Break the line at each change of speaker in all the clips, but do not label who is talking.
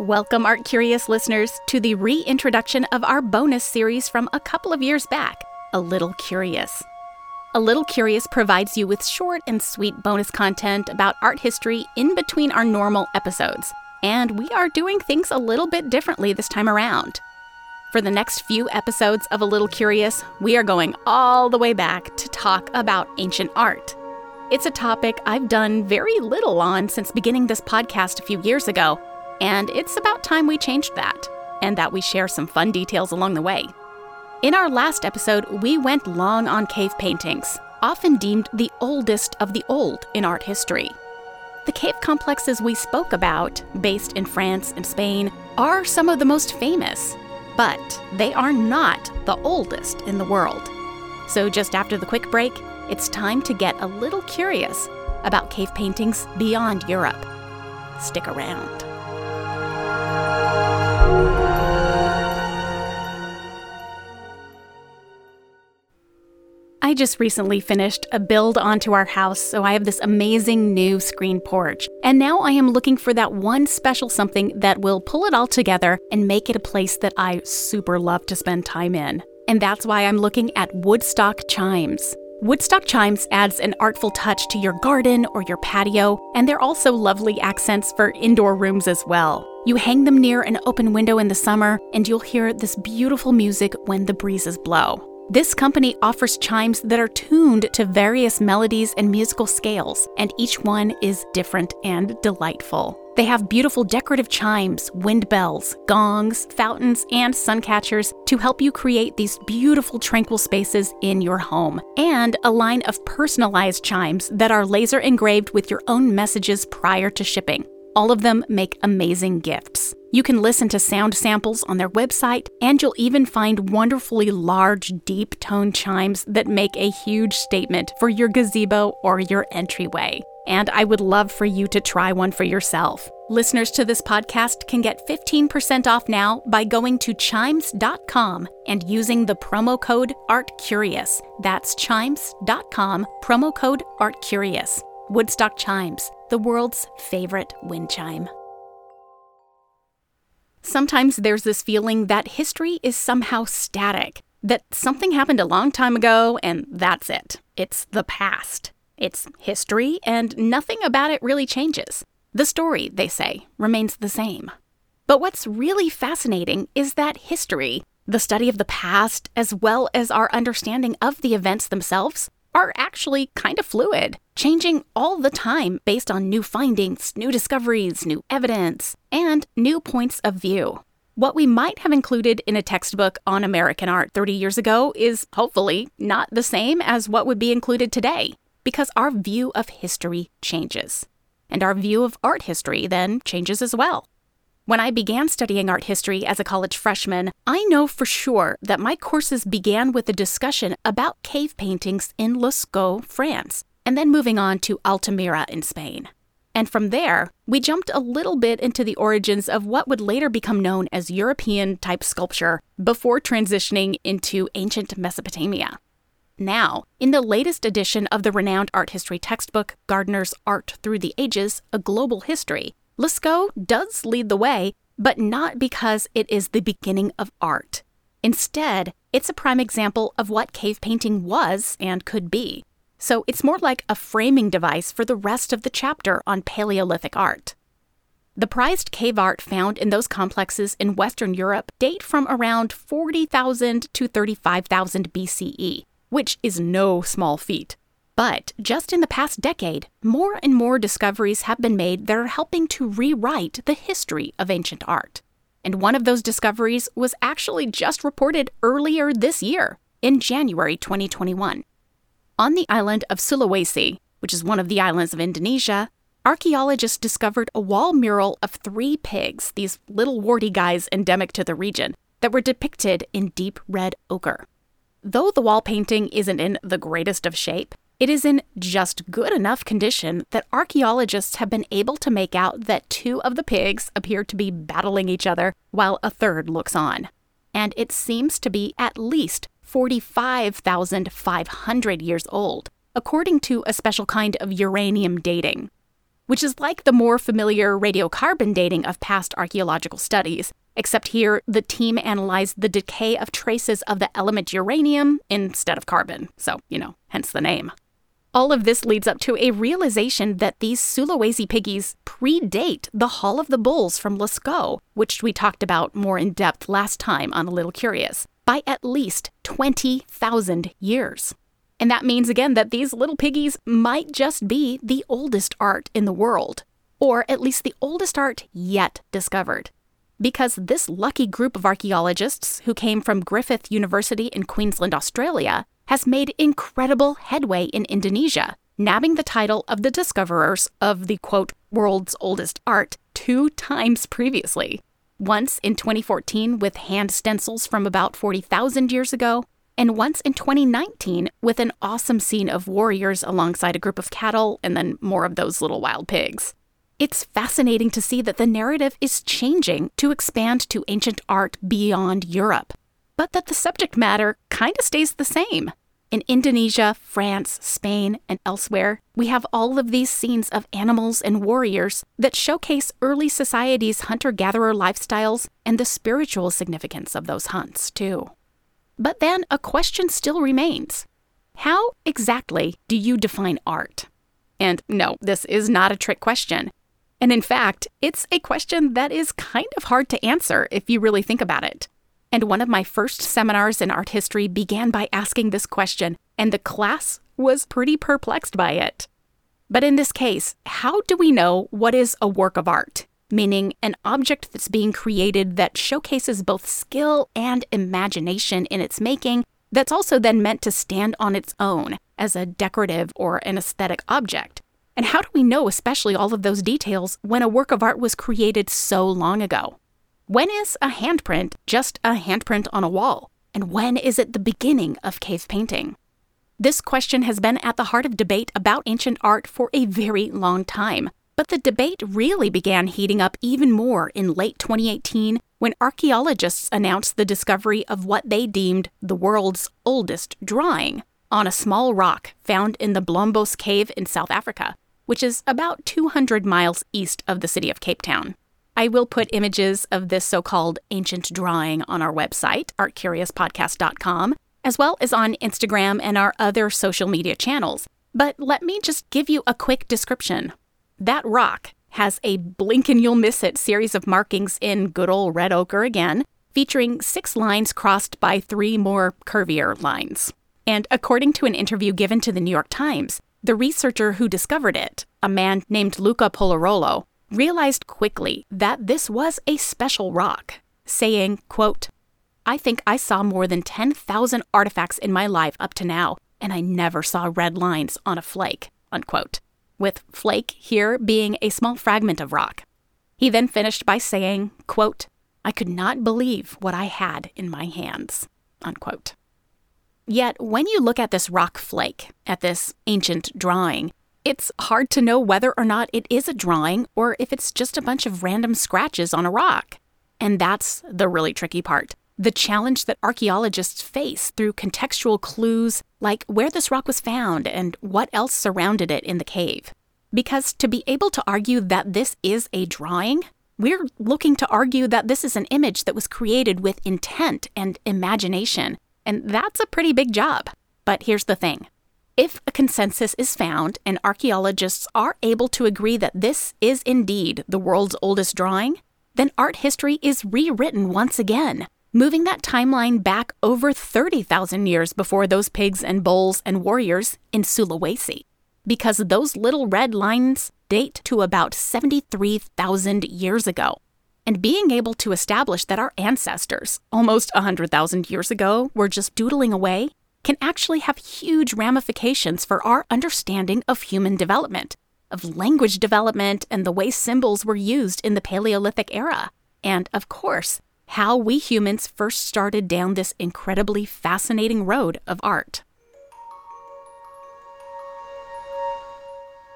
Welcome, Art Curious listeners, to the reintroduction of our bonus series from a couple of years back, A Little Curious. A Little Curious provides you with short and sweet bonus content about art history in between our normal episodes, and we are doing things a little bit differently this time around. For the next few episodes of A Little Curious, we are going all the way back to talk about ancient art. It's a topic I've done very little on since beginning this podcast a few years ago, and it's about time we changed that, and that we share some fun details along the way. In our last episode, we went long on cave paintings, often deemed the oldest of the old in art history. The cave complexes we spoke about, based in France and Spain, are some of the most famous, but they are not the oldest in the world. So, just after the quick break, it's time to get a little curious about cave paintings beyond Europe. Stick around. I just recently finished a build onto our house, so I have this amazing new screen porch. And now I am looking for that one special something that will pull it all together and make it a place that I super love to spend time in. And that's why I'm looking at Woodstock Chimes. Woodstock chimes adds an artful touch to your garden or your patio, and they're also lovely accents for indoor rooms as well. You hang them near an open window in the summer, and you'll hear this beautiful music when the breezes blow. This company offers chimes that are tuned to various melodies and musical scales, and each one is different and delightful. They have beautiful decorative chimes, wind bells, gongs, fountains, and sun catchers to help you create these beautiful tranquil spaces in your home, and a line of personalized chimes that are laser engraved with your own messages prior to shipping. All of them make amazing gifts. You can listen to sound samples on their website, and you'll even find wonderfully large, deep tone chimes that make a huge statement for your gazebo or your entryway. And I would love for you to try one for yourself. Listeners to this podcast can get 15% off now by going to chimes.com and using the promo code ARTCurious. That's chimes.com, promo code ARTCurious. Woodstock Chimes, the world's favorite wind chime. Sometimes there's this feeling that history is somehow static, that something happened a long time ago and that's it. It's the past. It's history and nothing about it really changes. The story, they say, remains the same. But what's really fascinating is that history, the study of the past, as well as our understanding of the events themselves, are actually kind of fluid, changing all the time based on new findings, new discoveries, new evidence, and new points of view. What we might have included in a textbook on American art 30 years ago is hopefully not the same as what would be included today, because our view of history changes. And our view of art history then changes as well. When I began studying art history as a college freshman, I know for sure that my courses began with a discussion about cave paintings in Lascaux, France, and then moving on to Altamira in Spain. And from there, we jumped a little bit into the origins of what would later become known as European type sculpture before transitioning into ancient Mesopotamia. Now, in the latest edition of the renowned art history textbook, Gardner's Art Through the Ages A Global History, Lascaux does lead the way, but not because it is the beginning of art. Instead, it's a prime example of what cave painting was and could be. So it's more like a framing device for the rest of the chapter on Paleolithic art. The prized cave art found in those complexes in Western Europe date from around 40,000 to 35,000 BCE, which is no small feat. But just in the past decade, more and more discoveries have been made that are helping to rewrite the history of ancient art. And one of those discoveries was actually just reported earlier this year, in January 2021. On the island of Sulawesi, which is one of the islands of Indonesia, archaeologists discovered a wall mural of three pigs, these little warty guys endemic to the region, that were depicted in deep red ochre. Though the wall painting isn't in the greatest of shape, it is in just good enough condition that archaeologists have been able to make out that two of the pigs appear to be battling each other while a third looks on. And it seems to be at least 45,500 years old, according to a special kind of uranium dating, which is like the more familiar radiocarbon dating of past archaeological studies, except here the team analyzed the decay of traces of the element uranium instead of carbon, so, you know, hence the name. All of this leads up to a realization that these Sulawesi piggies predate the Hall of the Bulls from Lascaux, which we talked about more in depth last time on A Little Curious, by at least 20,000 years. And that means again that these little piggies might just be the oldest art in the world, or at least the oldest art yet discovered. Because this lucky group of archaeologists who came from Griffith University in Queensland, Australia, has made incredible headway in Indonesia, nabbing the title of the discoverers of the quote, world's oldest art two times previously. Once in 2014 with hand stencils from about 40,000 years ago, and once in 2019 with an awesome scene of warriors alongside a group of cattle and then more of those little wild pigs. It's fascinating to see that the narrative is changing to expand to ancient art beyond Europe, but that the subject matter kind of stays the same. In Indonesia, France, Spain, and elsewhere, we have all of these scenes of animals and warriors that showcase early societies' hunter gatherer lifestyles and the spiritual significance of those hunts, too. But then a question still remains How exactly do you define art? And no, this is not a trick question. And in fact, it's a question that is kind of hard to answer if you really think about it. And one of my first seminars in art history began by asking this question, and the class was pretty perplexed by it. But in this case, how do we know what is a work of art? Meaning, an object that's being created that showcases both skill and imagination in its making, that's also then meant to stand on its own as a decorative or an aesthetic object. And how do we know, especially all of those details, when a work of art was created so long ago? When is a handprint just a handprint on a wall? And when is it the beginning of cave painting? This question has been at the heart of debate about ancient art for a very long time. But the debate really began heating up even more in late 2018 when archaeologists announced the discovery of what they deemed the world's oldest drawing on a small rock found in the Blombos Cave in South Africa, which is about 200 miles east of the city of Cape Town. I will put images of this so called ancient drawing on our website, artcuriouspodcast.com, as well as on Instagram and our other social media channels. But let me just give you a quick description. That rock has a blink and you'll miss it series of markings in good old red ochre again, featuring six lines crossed by three more curvier lines. And according to an interview given to the New York Times, the researcher who discovered it, a man named Luca Pollarolo, realized quickly that this was a special rock, saying, quote, I think I saw more than 10,000 artifacts in my life up to now, and I never saw red lines on a flake, unquote, with flake here being a small fragment of rock. He then finished by saying, quote, I could not believe what I had in my hands, unquote. Yet, when you look at this rock flake, at this ancient drawing, it's hard to know whether or not it is a drawing or if it's just a bunch of random scratches on a rock. And that's the really tricky part. The challenge that archaeologists face through contextual clues like where this rock was found and what else surrounded it in the cave. Because to be able to argue that this is a drawing, we're looking to argue that this is an image that was created with intent and imagination. And that's a pretty big job. But here's the thing if a consensus is found and archaeologists are able to agree that this is indeed the world's oldest drawing, then art history is rewritten once again, moving that timeline back over 30,000 years before those pigs and bulls and warriors in Sulawesi. Because those little red lines date to about 73,000 years ago. And being able to establish that our ancestors, almost 100,000 years ago, were just doodling away can actually have huge ramifications for our understanding of human development, of language development, and the way symbols were used in the Paleolithic era. And of course, how we humans first started down this incredibly fascinating road of art.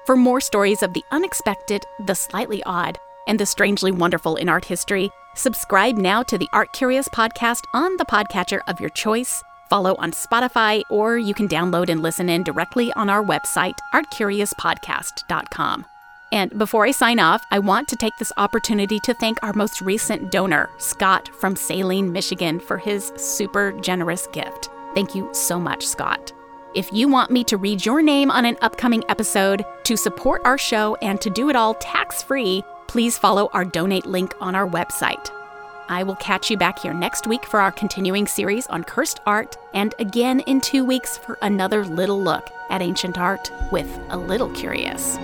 For more stories of the unexpected, the slightly odd, and the strangely wonderful in art history, subscribe now to the Art Curious podcast on the podcatcher of your choice. Follow on Spotify, or you can download and listen in directly on our website, artcuriouspodcast.com. And before I sign off, I want to take this opportunity to thank our most recent donor, Scott from Saline, Michigan, for his super generous gift. Thank you so much, Scott. If you want me to read your name on an upcoming episode, to support our show, and to do it all tax free, please follow our donate link on our website. I will catch you back here next week for our continuing series on cursed art, and again in two weeks for another little look at ancient art with a little curious.